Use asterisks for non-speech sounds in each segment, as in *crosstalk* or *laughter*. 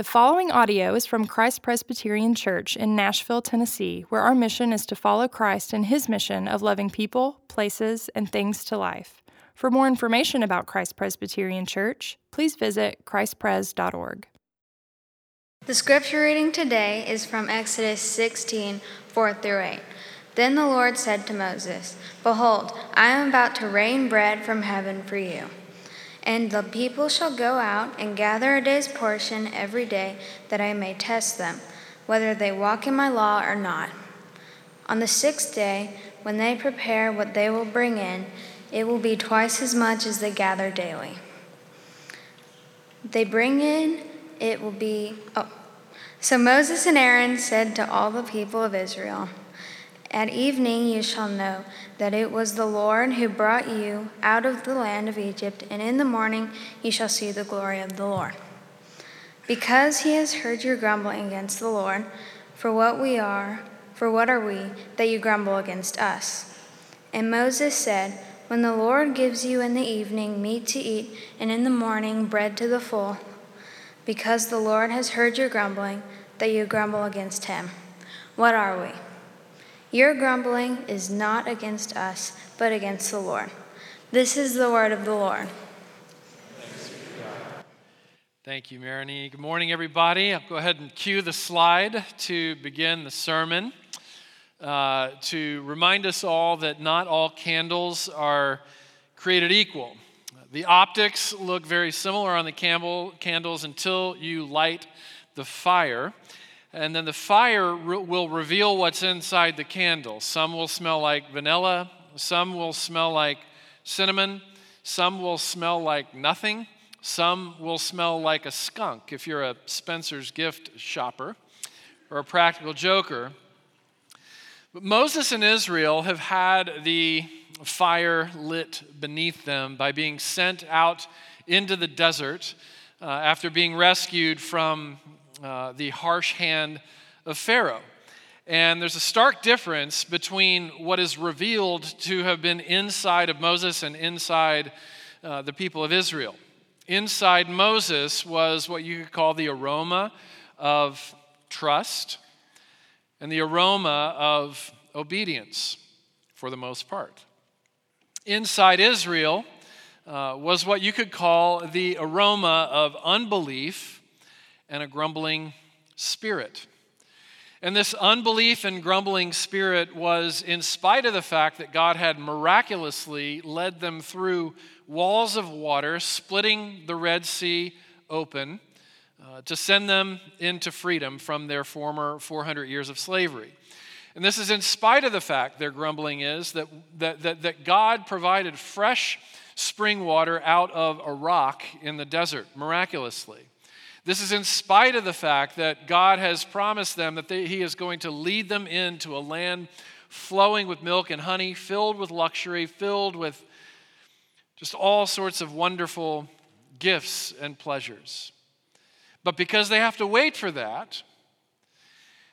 The following audio is from Christ Presbyterian Church in Nashville, Tennessee, where our mission is to follow Christ in his mission of loving people, places, and things to life. For more information about Christ Presbyterian Church, please visit christpres.org. The scripture reading today is from Exodus 16 4 through 8. Then the Lord said to Moses, Behold, I am about to rain bread from heaven for you. And the people shall go out and gather a day's portion every day, that I may test them, whether they walk in my law or not. On the sixth day, when they prepare what they will bring in, it will be twice as much as they gather daily. They bring in, it will be. Oh. So Moses and Aaron said to all the people of Israel, at evening you shall know that it was the Lord who brought you out of the land of Egypt, and in the morning you shall see the glory of the Lord. Because he has heard your grumbling against the Lord, for what we are, for what are we, that you grumble against us? And Moses said, When the Lord gives you in the evening meat to eat, and in the morning bread to the full, because the Lord has heard your grumbling, that you grumble against him. What are we? Your grumbling is not against us, but against the Lord. This is the word of the Lord. Thank you, Marini. Good morning, everybody. I'll go ahead and cue the slide to begin the sermon. Uh, to remind us all that not all candles are created equal. The optics look very similar on the candle, candles until you light the fire and then the fire re- will reveal what's inside the candle. Some will smell like vanilla, some will smell like cinnamon, some will smell like nothing, some will smell like a skunk if you're a Spencer's gift shopper or a practical joker. But Moses and Israel have had the fire lit beneath them by being sent out into the desert uh, after being rescued from uh, the harsh hand of Pharaoh. And there's a stark difference between what is revealed to have been inside of Moses and inside uh, the people of Israel. Inside Moses was what you could call the aroma of trust and the aroma of obedience for the most part. Inside Israel uh, was what you could call the aroma of unbelief and a grumbling spirit. And this unbelief and grumbling spirit was in spite of the fact that God had miraculously led them through walls of water, splitting the Red Sea open uh, to send them into freedom from their former 400 years of slavery. And this is in spite of the fact, their grumbling is, that, that, that, that God provided fresh spring water out of a rock in the desert miraculously. This is in spite of the fact that God has promised them that they, He is going to lead them into a land flowing with milk and honey, filled with luxury, filled with just all sorts of wonderful gifts and pleasures. But because they have to wait for that,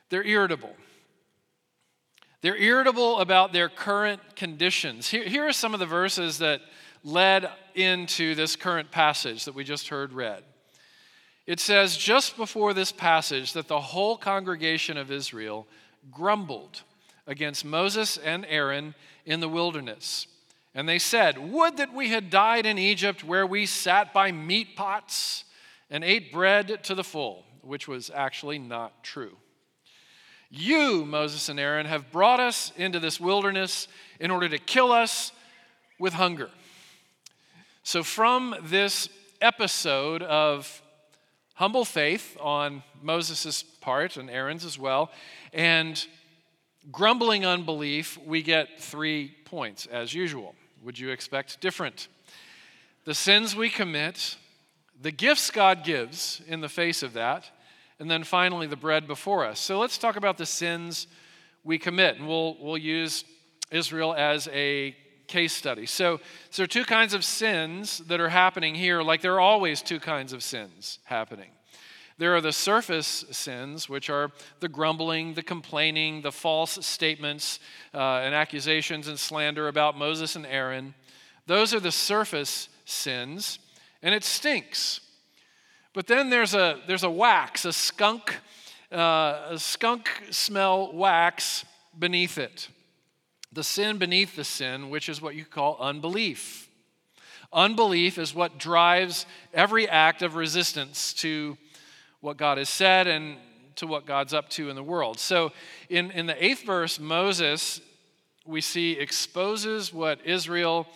they're irritable. They're irritable about their current conditions. Here, here are some of the verses that led into this current passage that we just heard read. It says just before this passage that the whole congregation of Israel grumbled against Moses and Aaron in the wilderness. And they said, Would that we had died in Egypt where we sat by meat pots and ate bread to the full, which was actually not true. You, Moses and Aaron, have brought us into this wilderness in order to kill us with hunger. So, from this episode of humble faith on Moses' part and Aaron's as well, and grumbling unbelief, we get three points as usual. Would you expect different? The sins we commit, the gifts God gives in the face of that, and then finally the bread before us. So let's talk about the sins we commit, and we'll, we'll use Israel as a case study. So, so there are two kinds of sins that are happening here, like there are always two kinds of sins happening. There are the surface sins, which are the grumbling, the complaining, the false statements uh, and accusations and slander about Moses and Aaron. Those are the surface sins, and it stinks. But then there's a, there's a wax, a skunk, uh, a skunk smell wax beneath it. The sin beneath the sin, which is what you call unbelief. Unbelief is what drives every act of resistance to what God has said and to what God's up to in the world. So in, in the eighth verse, Moses, we see, exposes what Israel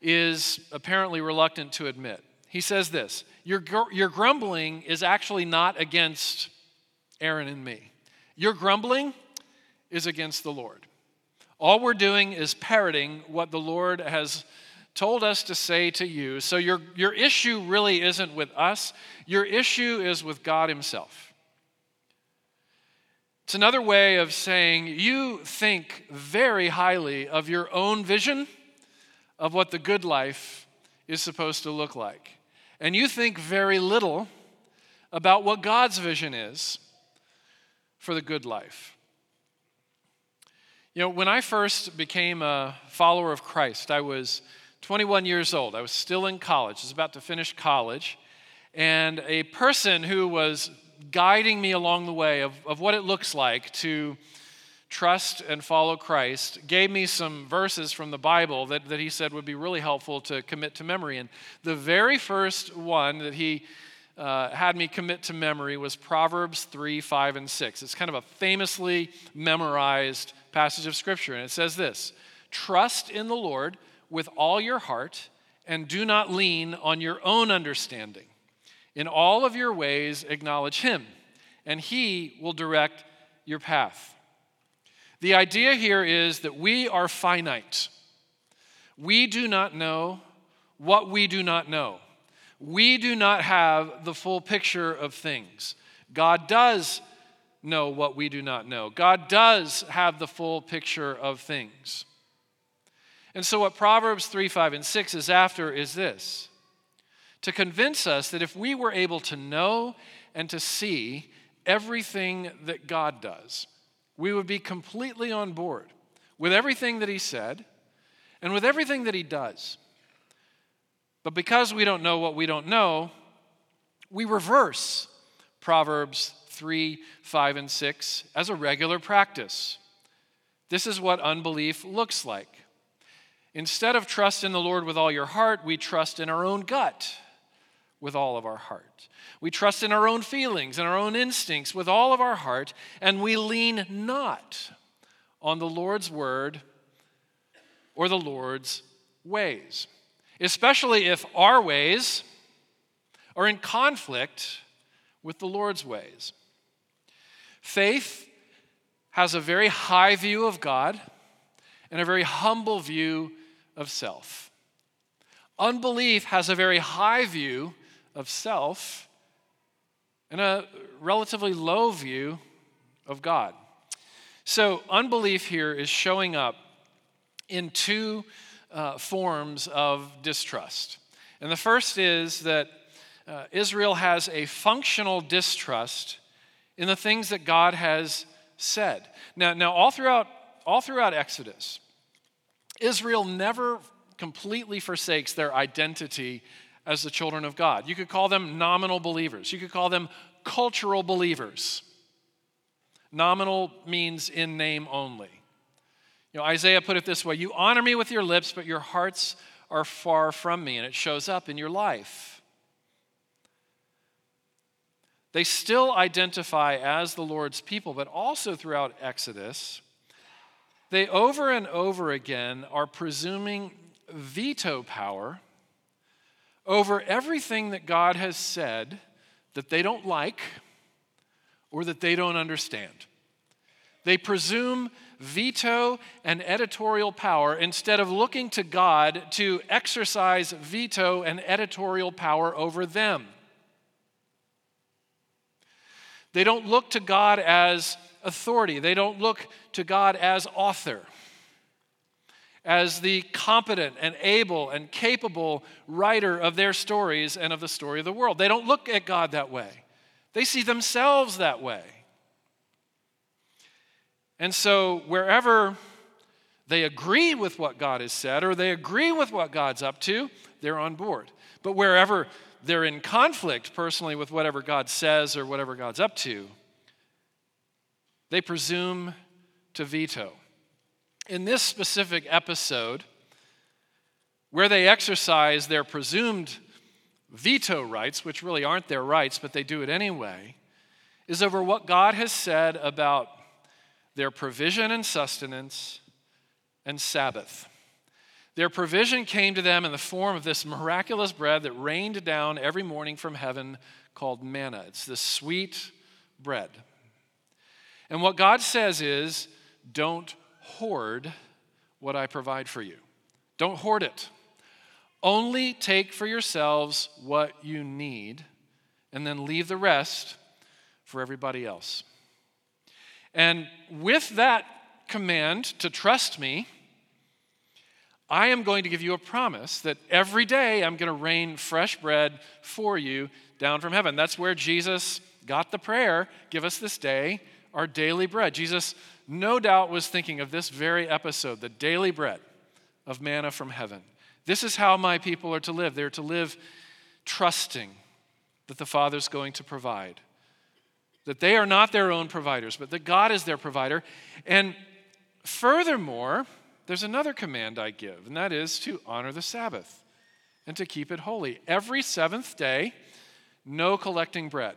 is apparently reluctant to admit. He says this Your, your grumbling is actually not against Aaron and me, your grumbling is against the Lord. All we're doing is parroting what the Lord has told us to say to you. So your, your issue really isn't with us, your issue is with God Himself. It's another way of saying you think very highly of your own vision of what the good life is supposed to look like. And you think very little about what God's vision is for the good life. You know, when I first became a follower of Christ, I was 21 years old. I was still in college, I was about to finish college. And a person who was guiding me along the way of, of what it looks like to trust and follow Christ gave me some verses from the Bible that, that he said would be really helpful to commit to memory. And the very first one that he uh, had me commit to memory was Proverbs 3, 5, and 6. It's kind of a famously memorized passage of Scripture. And it says this Trust in the Lord with all your heart and do not lean on your own understanding. In all of your ways, acknowledge Him, and He will direct your path. The idea here is that we are finite. We do not know what we do not know. We do not have the full picture of things. God does know what we do not know. God does have the full picture of things. And so, what Proverbs 3, 5, and 6 is after is this to convince us that if we were able to know and to see everything that God does, we would be completely on board with everything that He said and with everything that He does. But because we don't know what we don't know, we reverse Proverbs 3, 5, and 6 as a regular practice. This is what unbelief looks like. Instead of trust in the Lord with all your heart, we trust in our own gut with all of our heart. We trust in our own feelings and our own instincts with all of our heart, and we lean not on the Lord's word or the Lord's ways, especially if our ways are in conflict with the Lord's ways. Faith has a very high view of God and a very humble view of self. Unbelief has a very high view of self and a relatively low view of God. So, unbelief here is showing up in two uh, forms of distrust. And the first is that uh, Israel has a functional distrust in the things that God has said. Now, now all, throughout, all throughout Exodus, Israel never completely forsakes their identity as the children of God. You could call them nominal believers, you could call them cultural believers. Nominal means in name only. You know, Isaiah put it this way You honor me with your lips, but your hearts are far from me, and it shows up in your life. They still identify as the Lord's people, but also throughout Exodus, they over and over again are presuming veto power over everything that God has said that they don't like or that they don't understand. They presume veto and editorial power instead of looking to God to exercise veto and editorial power over them. They don't look to God as authority, they don't look to God as author as the competent and able and capable writer of their stories and of the story of the world. They don't look at God that way, they see themselves that way. And so, wherever they agree with what God has said or they agree with what God's up to, they're on board. But wherever they're in conflict personally with whatever God says or whatever God's up to, they presume to veto. In this specific episode, where they exercise their presumed veto rights, which really aren't their rights, but they do it anyway, is over what God has said about their provision and sustenance and Sabbath. Their provision came to them in the form of this miraculous bread that rained down every morning from heaven called manna. It's this sweet bread. And what God says is don't hoard what I provide for you. Don't hoard it. Only take for yourselves what you need and then leave the rest for everybody else. And with that command to trust me, I am going to give you a promise that every day I'm going to rain fresh bread for you down from heaven. That's where Jesus got the prayer give us this day our daily bread. Jesus, no doubt, was thinking of this very episode, the daily bread of manna from heaven. This is how my people are to live. They're to live trusting that the Father's going to provide, that they are not their own providers, but that God is their provider. And furthermore, there's another command I give, and that is to honor the Sabbath and to keep it holy. Every seventh day, no collecting bread.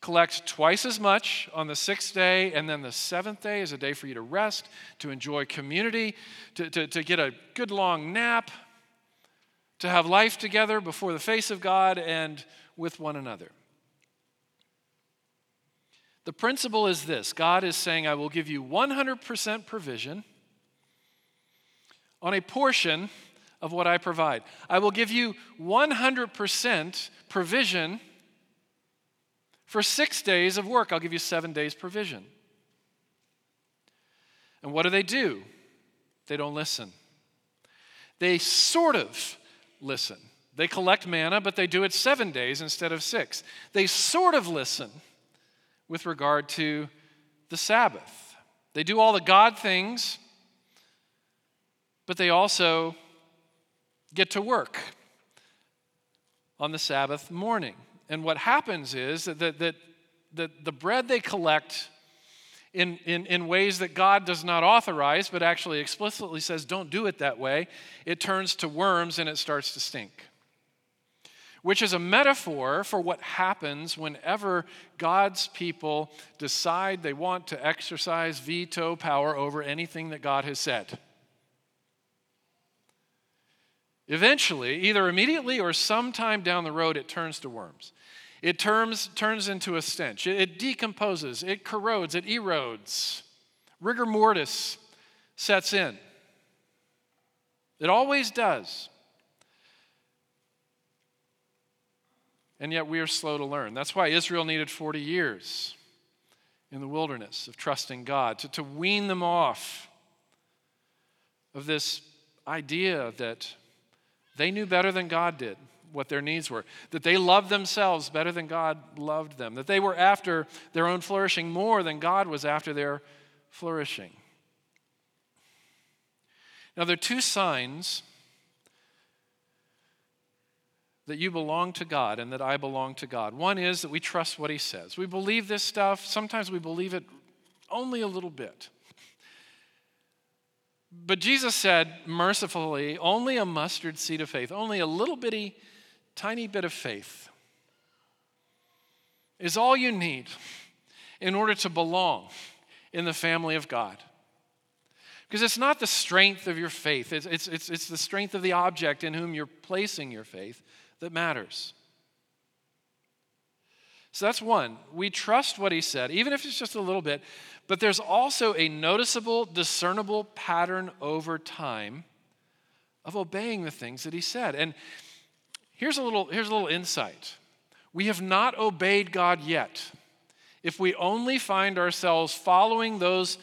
Collect twice as much on the sixth day, and then the seventh day is a day for you to rest, to enjoy community, to, to, to get a good long nap, to have life together before the face of God and with one another. The principle is this God is saying, I will give you 100% provision on a portion of what I provide. I will give you 100% provision for six days of work, I'll give you seven days provision. And what do they do? They don't listen. They sort of listen. They collect manna, but they do it seven days instead of six. They sort of listen with regard to the Sabbath. They do all the God things, but they also get to work on the Sabbath morning. And what happens is that, that, that, that the bread they collect in, in, in ways that God does not authorize, but actually explicitly says, don't do it that way, it turns to worms and it starts to stink. Which is a metaphor for what happens whenever God's people decide they want to exercise veto power over anything that God has said. Eventually, either immediately or sometime down the road, it turns to worms. It turns, turns into a stench. It, it decomposes, it corrodes, it erodes. Rigor mortis sets in. It always does. And yet we are slow to learn. That's why Israel needed 40 years in the wilderness of trusting God to, to wean them off of this idea that they knew better than God did what their needs were, that they loved themselves better than God loved them, that they were after their own flourishing more than God was after their flourishing. Now, there are two signs that you belong to God and that I belong to God. One is that we trust what He says. We believe this stuff. Sometimes we believe it only a little bit. But Jesus said, mercifully, only a mustard seed of faith, only a little bitty tiny bit of faith is all you need in order to belong in the family of God. Because it's not the strength of your faith, it's, it's, it's, it's the strength of the object in whom you're placing your faith that matters. So that's one. We trust what he said, even if it's just a little bit, but there's also a noticeable, discernible pattern over time of obeying the things that he said. And Here's a little, here's a little insight. We have not obeyed God yet. If we only find ourselves following those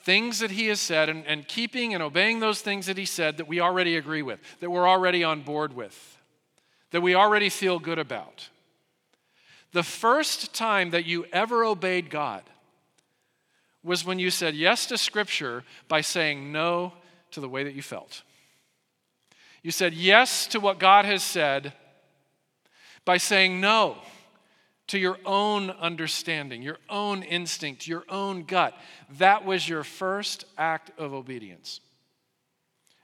things that He has said and, and keeping and obeying those things that He said that we already agree with, that we're already on board with, that we already feel good about. The first time that you ever obeyed God was when you said yes to Scripture by saying no to the way that you felt. You said yes to what God has said by saying no to your own understanding, your own instinct, your own gut. That was your first act of obedience.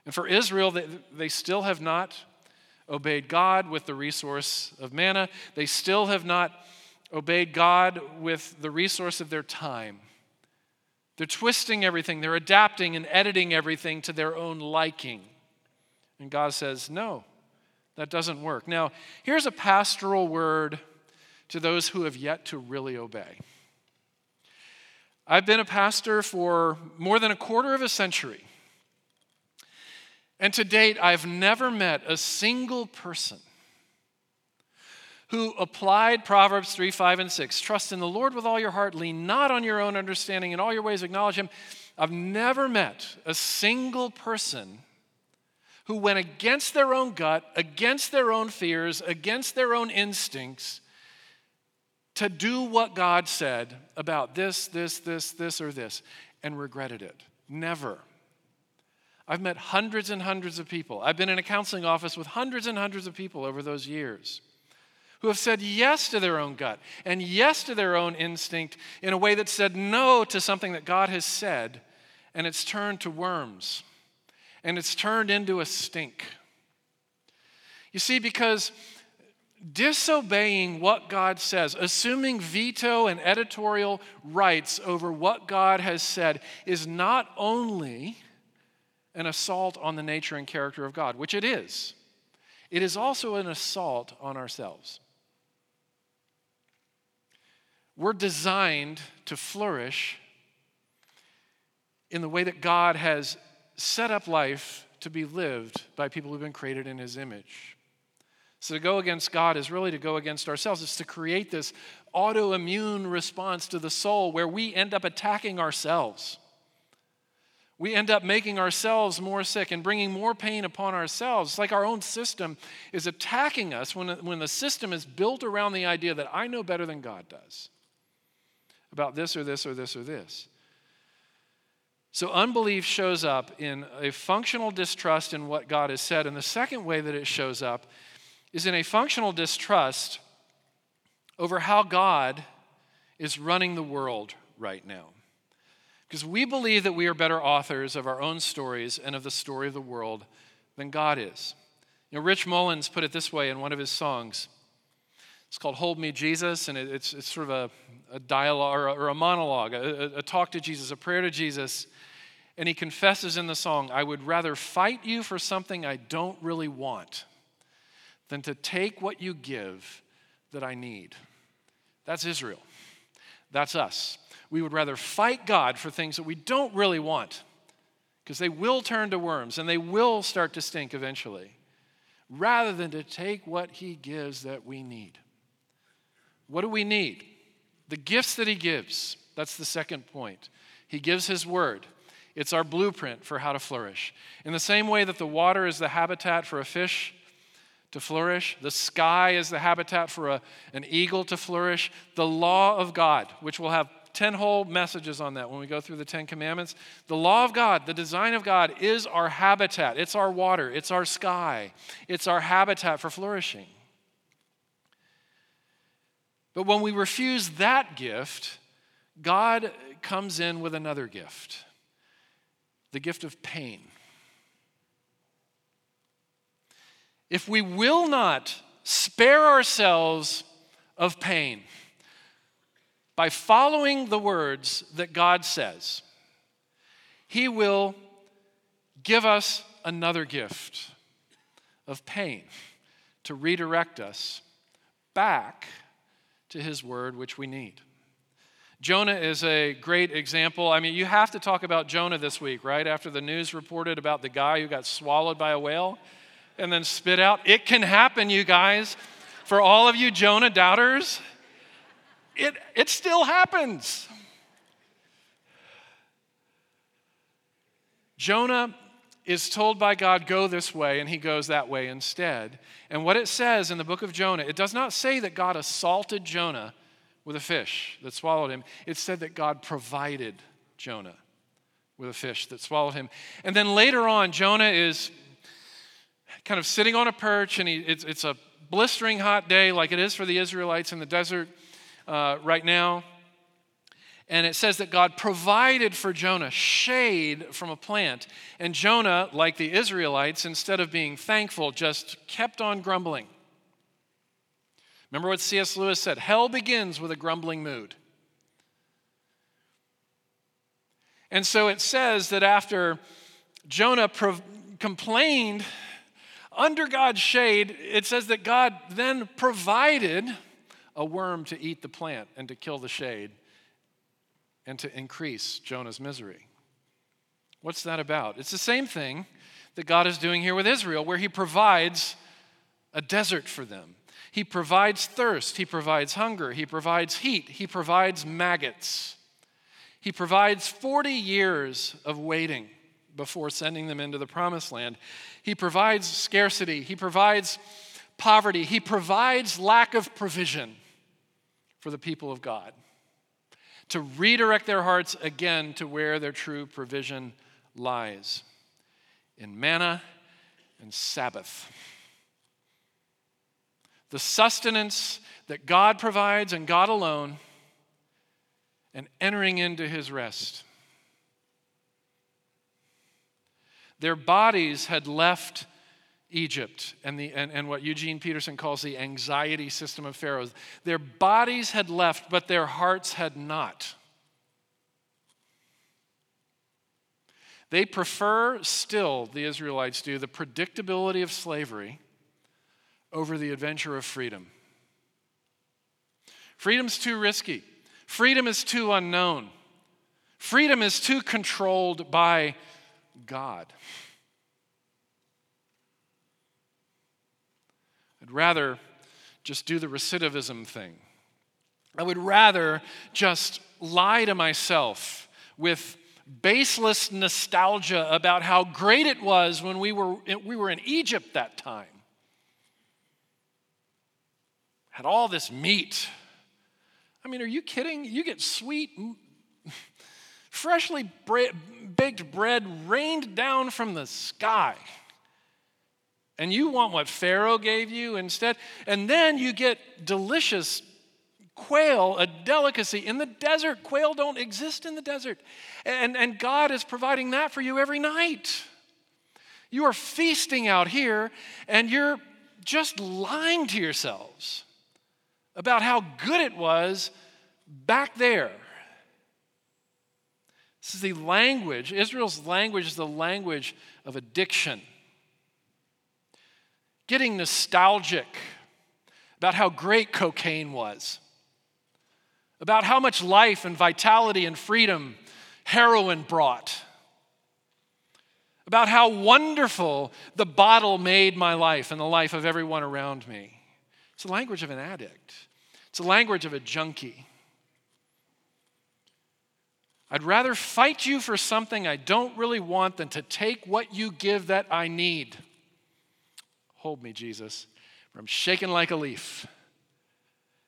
And for Israel, they, still have not obeyed God with the resource of manna. They still have not obeyed God with the resource of their time. They're twisting everything, they're adapting and editing everything to their own liking. And God says, No, that doesn't work. Now, here's a pastoral word to those who have yet to really obey. I've been a pastor for more than a quarter of a century. And to date, I've never met a single person who applied Proverbs 3, 5, and 6. Trust in the Lord with all your heart, lean not on your own understanding, in all your ways acknowledge Him. I've never met a single person who went against their own gut, against their own fears, against their own instincts to do what God said about this, this, this, this, or this, and regretted it. Never. I've met hundreds and hundreds of people. I've been in a counseling office with hundreds and hundreds of people over those years who have said yes to their own gut and yes to their own instinct in a way that said no to something that God has said, and it's turned to worms and it's turned into a stink. You see, because disobeying what God says, assuming veto and editorial rights over what God has said, is not only an assault on the nature and character of God, which it is, it is also an assault on ourselves. We're designed to flourish in the way that God has set up life to be lived by people who've been created in his image. So to go against God is really to go against ourselves. It's to create this autoimmune response to the soul where we end up attacking ourselves. We end up making ourselves more sick and bringing more pain upon ourselves. It's like our own system is attacking us when, when the system is built around the idea that I know better than God does about this or this or this or this. So, unbelief shows up in a functional distrust in what God has said. And the second way that it shows up is in a functional distrust over how God is running the world right now. Because we believe that we are better authors of our own stories and of the story of the world than God is. You know, Rich Mullins put it this way in one of his songs. It's called Hold Me Jesus, and it's, it's sort of a, a dialogue or a, or a monologue, a, a talk to Jesus, a prayer to Jesus. And he confesses in the song, I would rather fight you for something I don't really want than to take what you give that I need. That's Israel. That's us. We would rather fight God for things that we don't really want because they will turn to worms and they will start to stink eventually, rather than to take what He gives that we need. What do we need? The gifts that He gives. That's the second point. He gives His word. It's our blueprint for how to flourish. In the same way that the water is the habitat for a fish to flourish, the sky is the habitat for a, an eagle to flourish, the law of God, which will have 10 whole messages on that when we go through the 10 commandments. The law of God, the design of God, is our habitat. It's our water, it's our sky, it's our habitat for flourishing. But when we refuse that gift, God comes in with another gift the gift of pain. If we will not spare ourselves of pain by following the words that God says, He will give us another gift of pain to redirect us back to His word, which we need. Jonah is a great example. I mean, you have to talk about Jonah this week, right? After the news reported about the guy who got swallowed by a whale and then spit out. It can happen, you guys. For all of you Jonah doubters, it, it still happens. Jonah is told by God, go this way, and he goes that way instead. And what it says in the book of Jonah, it does not say that God assaulted Jonah with a fish that swallowed him. It said that God provided Jonah with a fish that swallowed him. And then later on, Jonah is kind of sitting on a perch, and he, it's, it's a blistering hot day like it is for the Israelites in the desert uh, right now. And it says that God provided for Jonah shade from a plant. And Jonah, like the Israelites, instead of being thankful, just kept on grumbling. Remember what C.S. Lewis said hell begins with a grumbling mood. And so it says that after Jonah complained under God's shade, it says that God then provided a worm to eat the plant and to kill the shade and to increase Jonah's misery. What's that about? It's the same thing that God is doing here with Israel, where He provides a desert for them. He provides thirst, He provides hunger, He provides heat, He provides maggots. He provides 40 years of waiting before sending them into the promised land. He provides scarcity, He provides poverty, He provides lack of provision for the people of God to redirect their hearts again to where their true provision lies in manna and Sabbath. The sustenance that God provides and God alone, and entering into his rest. Their bodies had left Egypt and, the, and, and what Eugene Peterson calls the anxiety system of Pharaohs. Their bodies had left, but their hearts had not. They prefer still, the Israelites do, the predictability of slavery over the adventure of freedom. Freedom's too risky. Freedom is too unknown. Freedom is too controlled by God. I'd rather just do the recidivism thing. I would rather just lie to myself with baseless nostalgia about how great it was when we were, we were in Egypt that time. Had all this meat. I mean, are you kidding? You get sweet, *laughs* freshly baked bread rained down from the sky and you want what Pharaoh gave you instead, and then you get delicious quail, a delicacy in the desert. Quail don't exist in the desert. And, and God is providing that for you every night. You are feasting out here, and you're just lying to yourselves about how good it was back there. This is the language, Israel's language is the language of addiction getting nostalgic about how great cocaine was, about how much life and vitality and freedom heroin brought, about how wonderful the bottle made my life and the life of everyone around me. It's the language of an addict, it's the language of a junkie. I'd rather fight you for something I don't really want than to take what you give that I need. Hold me, Jesus, for I'm shaken like a leaf.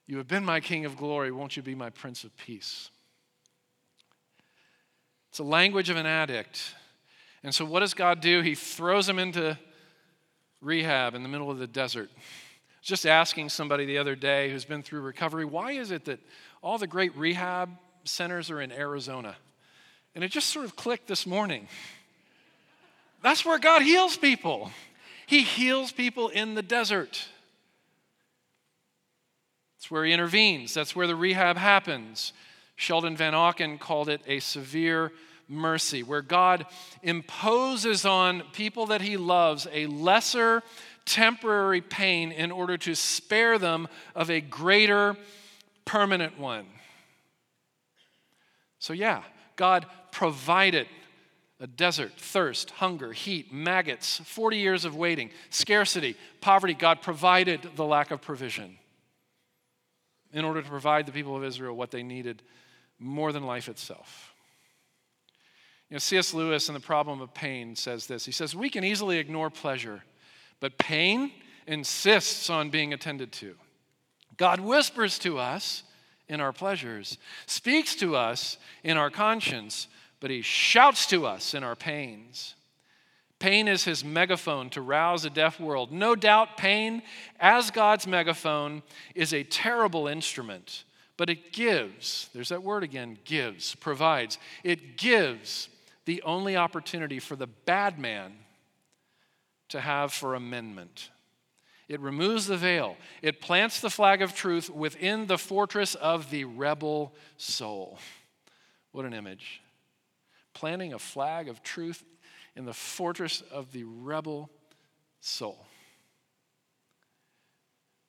You have been my King of glory. Won't you be my Prince of Peace? It's a language of an addict. And so, what does God do? He throws him into rehab in the middle of the desert. Just asking somebody the other day who's been through recovery, why is it that all the great rehab centers are in Arizona? And it just sort of clicked this morning. That's where God heals people. He heals people in the desert. That's where he intervenes, that's where the rehab happens. Sheldon Vanauken called it a severe mercy, where God imposes on people that he loves a lesser temporary pain in order to spare them of a greater permanent one. So, yeah, God provided a desert, thirst, hunger, heat, maggots, 40 years of waiting, scarcity, poverty. God provided the lack of provision in order to provide the people of Israel what they needed more than life itself. You know, C.S. Lewis in The Problem of Pain says this. He says, We can easily ignore pleasure, but pain insists on being attended to. God whispers to us in our pleasures, speaks to us in our conscience, but he shouts to us in our pains. Pain is his megaphone to rouse a deaf world. No doubt, pain, as God's megaphone, is a terrible instrument, but it gives, there's that word again, gives, provides. It gives the only opportunity for the bad man to have for amendment. It removes the veil. It plants the flag of truth within the fortress of the rebel soul. What an image. Planting a flag of truth in the fortress of the rebel soul.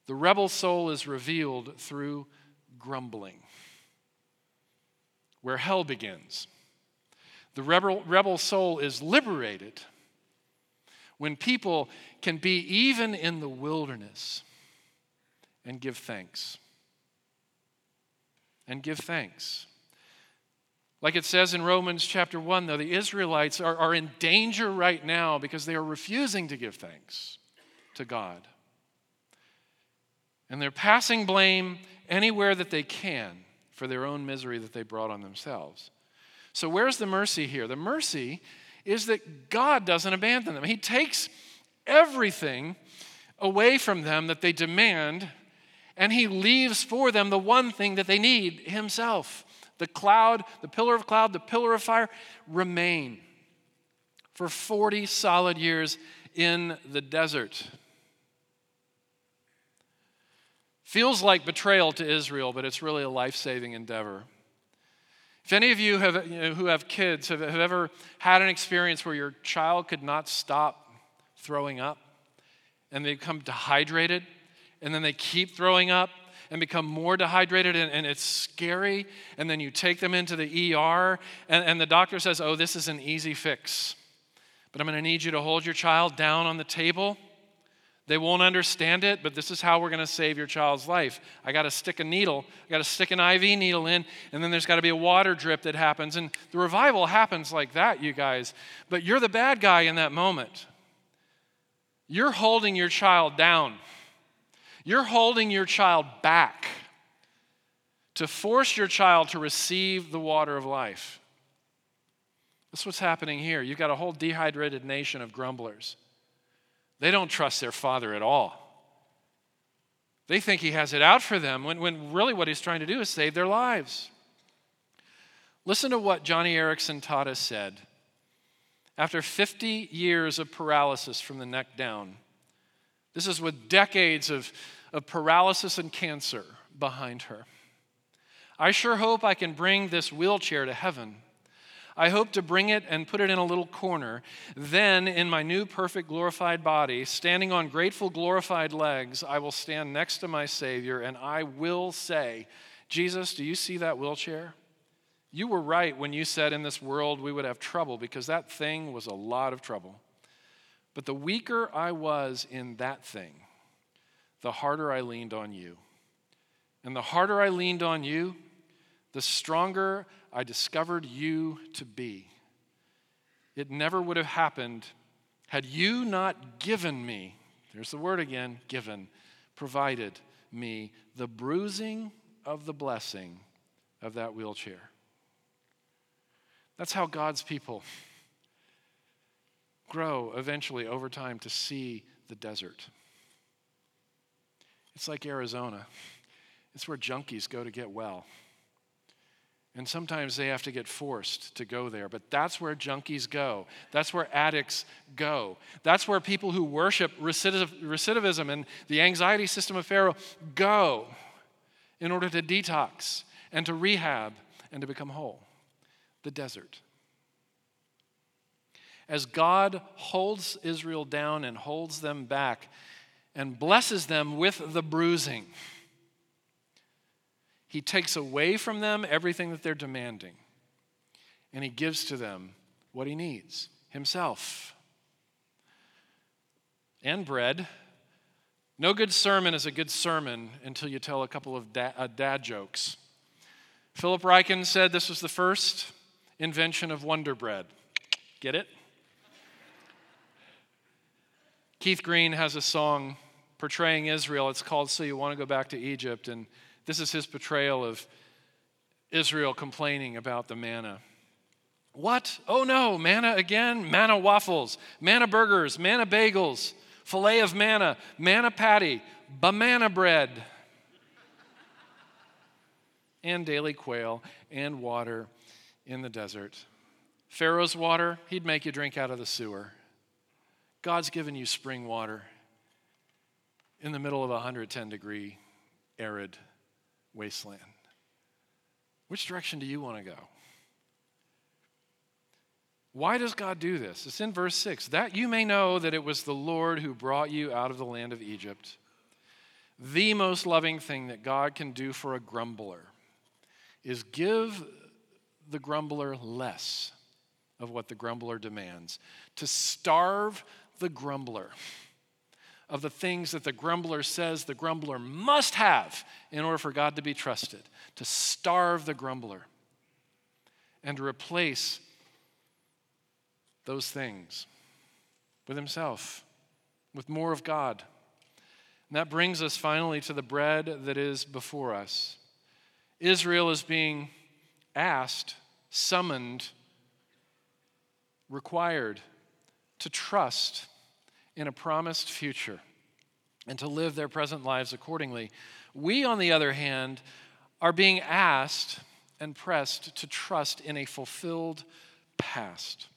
The rebel soul is revealed through grumbling, where hell begins. The rebel, rebel soul is liberated when people can be even in the wilderness and give thanks. And give thanks. Like it says in Romans chapter 1, though, the Israelites are, are in danger right now because they are refusing to give thanks to God. And they're passing blame anywhere that they can for their own misery that they brought on themselves. So, where's the mercy here? The mercy is that God doesn't abandon them. He takes everything away from them that they demand, and He leaves for them the one thing that they need Himself. The cloud, the pillar of cloud, the pillar of fire remain for 40 solid years in the desert. Feels like betrayal to Israel, but it's really a life saving endeavor. If any of you, have, you know, who have kids have, have ever had an experience where your child could not stop throwing up and they become dehydrated and then they keep throwing up and become more dehydrated and, and, it's scary and then you take them into the er and, and the doctor says oh this is an easy fix but i'm going to need you to hold your child down on the table they won't understand it, but this is how we're going to save your child's life. I got to stick a needle, I got to stick an IV needle in, and then there's got to be a water drip that happens. And the revival happens like that, you guys. But you're the bad guy in that moment. You're holding your child down, you're holding your child back to force your child to receive the water of life. That's what's happening here. You've got a whole dehydrated nation of grumblers. They don't trust their father at all. They think he has it out for them when, when really what he's trying to do is save their lives. Listen to what Joni Eareckson Tada us said. After 50 years of paralysis from the neck down, this is with decades of, of paralysis and cancer behind her. I sure hope I can bring this wheelchair to heaven. I hope to bring it and put it in a little corner. Then, in my new perfect glorified body, standing on grateful glorified legs, I will stand next to my Savior and I will say, Jesus, do you see that wheelchair? You were right when you said in this world we would have trouble because that thing was a lot of trouble. But the weaker I was in that thing, the harder I leaned on you. And the harder I leaned on you, the stronger I discovered you to be. It never would have happened had you not given me, there's the word again, given, provided me the bruising of the blessing of that wheelchair. That's how God's people grow eventually over time to see the desert. It's like Arizona, it's where junkies go to get well. And sometimes they have to get forced to go there. But that's where junkies go. That's where addicts go. That's where people who worship recidivism and the anxiety system of Pharaoh go in order to detox and to rehab and to become whole. The desert. As God holds Israel down and holds them back and blesses them with the bruising he takes away from them everything that they're demanding, and He gives to them what He needs Himself and bread. No good sermon is a good sermon until you tell a couple of dad, uh, dad jokes. Philip Ryken said this was the first invention of Wonder Bread. Get it? Keith Green has a song portraying Israel. It's called So You Want to Go Back to Egypt. And this is his portrayal of Israel complaining about the manna. What? Oh no, manna again? Manna waffles, manna burgers, manna bagels, filet of manna, manna patty, banana bread, and daily quail and water in the desert. Pharaoh's water, he'd make you drink out of the sewer. God's given you spring water in the middle of a 110 degree arid wasteland. Which direction do you want to go? Why does God do this? It's in verse 6 that you may know that it was the Lord who brought you out of the land of Egypt. The most loving thing that God can do for a grumbler is give the grumbler less of what the grumbler demands, to starve the grumbler of the things that the grumbler says the grumbler must have in order for God to be trusted, to starve the grumbler and to replace those things with himself, with more of God. And that brings us finally to the bread that is before us. Israel is being asked, summoned, required to trust in a promised future and to live their present lives accordingly. We, on the other hand, are being asked and pressed to trust in a fulfilled past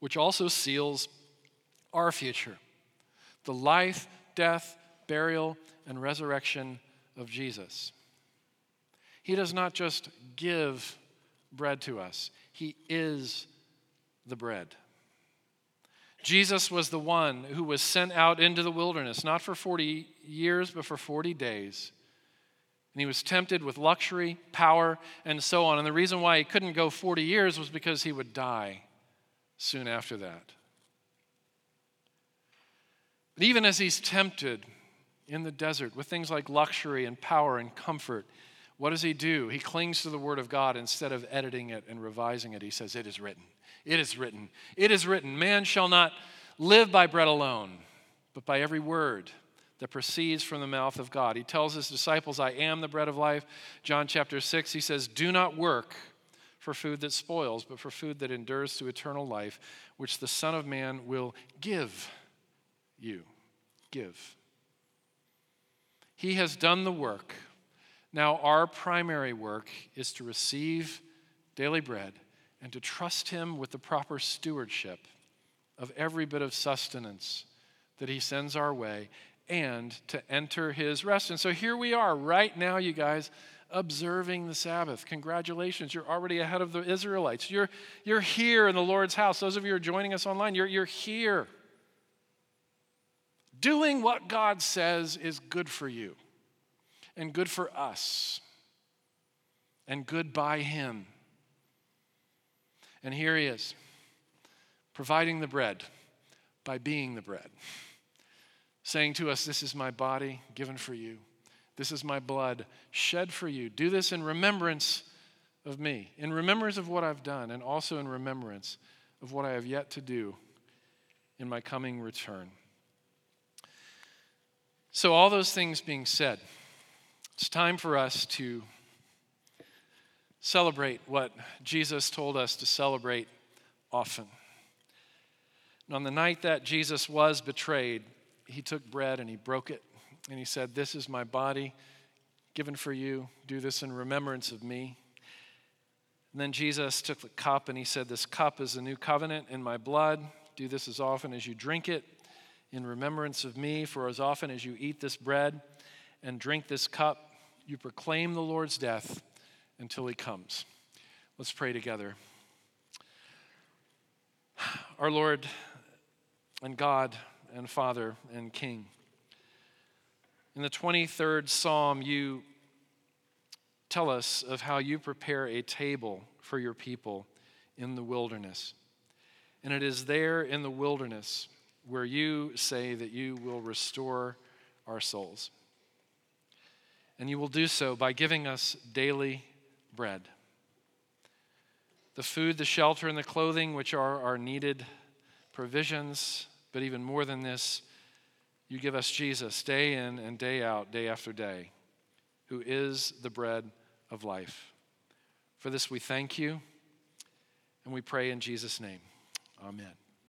which also seals our future the life, death, burial, and resurrection of Jesus. He does not just give bread to us, He is the bread. Jesus was the one who was sent out into the wilderness, not for 40 years, but for 40 days. And he was tempted with luxury, power, and so on. And the reason why he couldn't go 40 years was because he would die soon after that. But even as he's tempted in the desert with things like luxury and power and comfort, what does he do? He clings to the Word of God instead of editing it and revising it. He says, It is written. It is written. It is written. Man shall not live by bread alone, but by every word that proceeds from the mouth of God. He tells his disciples, I am the bread of life. John chapter 6, he says, Do not work for food that spoils, but for food that endures to eternal life, which the Son of Man will give you. Give. He has done the work. Now, our primary work is to receive daily bread and to trust Him with the proper stewardship of every bit of sustenance that He sends our way and to enter His rest. And so here we are right now, you guys observing the Sabbath. Congratulations, you're already ahead of the Israelites. You're, you're here in the Lord's house. Those of you who are joining us online, you're, you're here. Doing what God says is good for you and good for us and good by Him. And here He is, providing the bread by being the bread, saying to us, This is my body given for you. This is my blood shed for you. Do this in remembrance of me, in remembrance of what I've done, and also in remembrance of what I have yet to do in my coming return. So, all those things being said, it's time for us to celebrate what Jesus told us to celebrate often. And on the night that Jesus was betrayed, he took bread and he broke it and he said, This is my body given for you. Do this in remembrance of me. And then Jesus took the cup and he said, This cup is a new covenant in my blood. Do this as often as you drink it in remembrance of me. For as often as you eat this bread and drink this cup, you proclaim the Lord's death until he comes. Let's pray together. Our Lord and God and Father and King. In the 23rd Psalm, you tell us of how you prepare a table for your people in the wilderness. And it is there in the wilderness where you say that you will restore our souls. And you will do so by giving us daily bread. The food, the shelter, and the clothing, which are our needed provisions, but even more than this, you give us Jesus day in and day out, day after day, who is the bread of life. For this we thank you, And we pray in Jesus' name. Amen.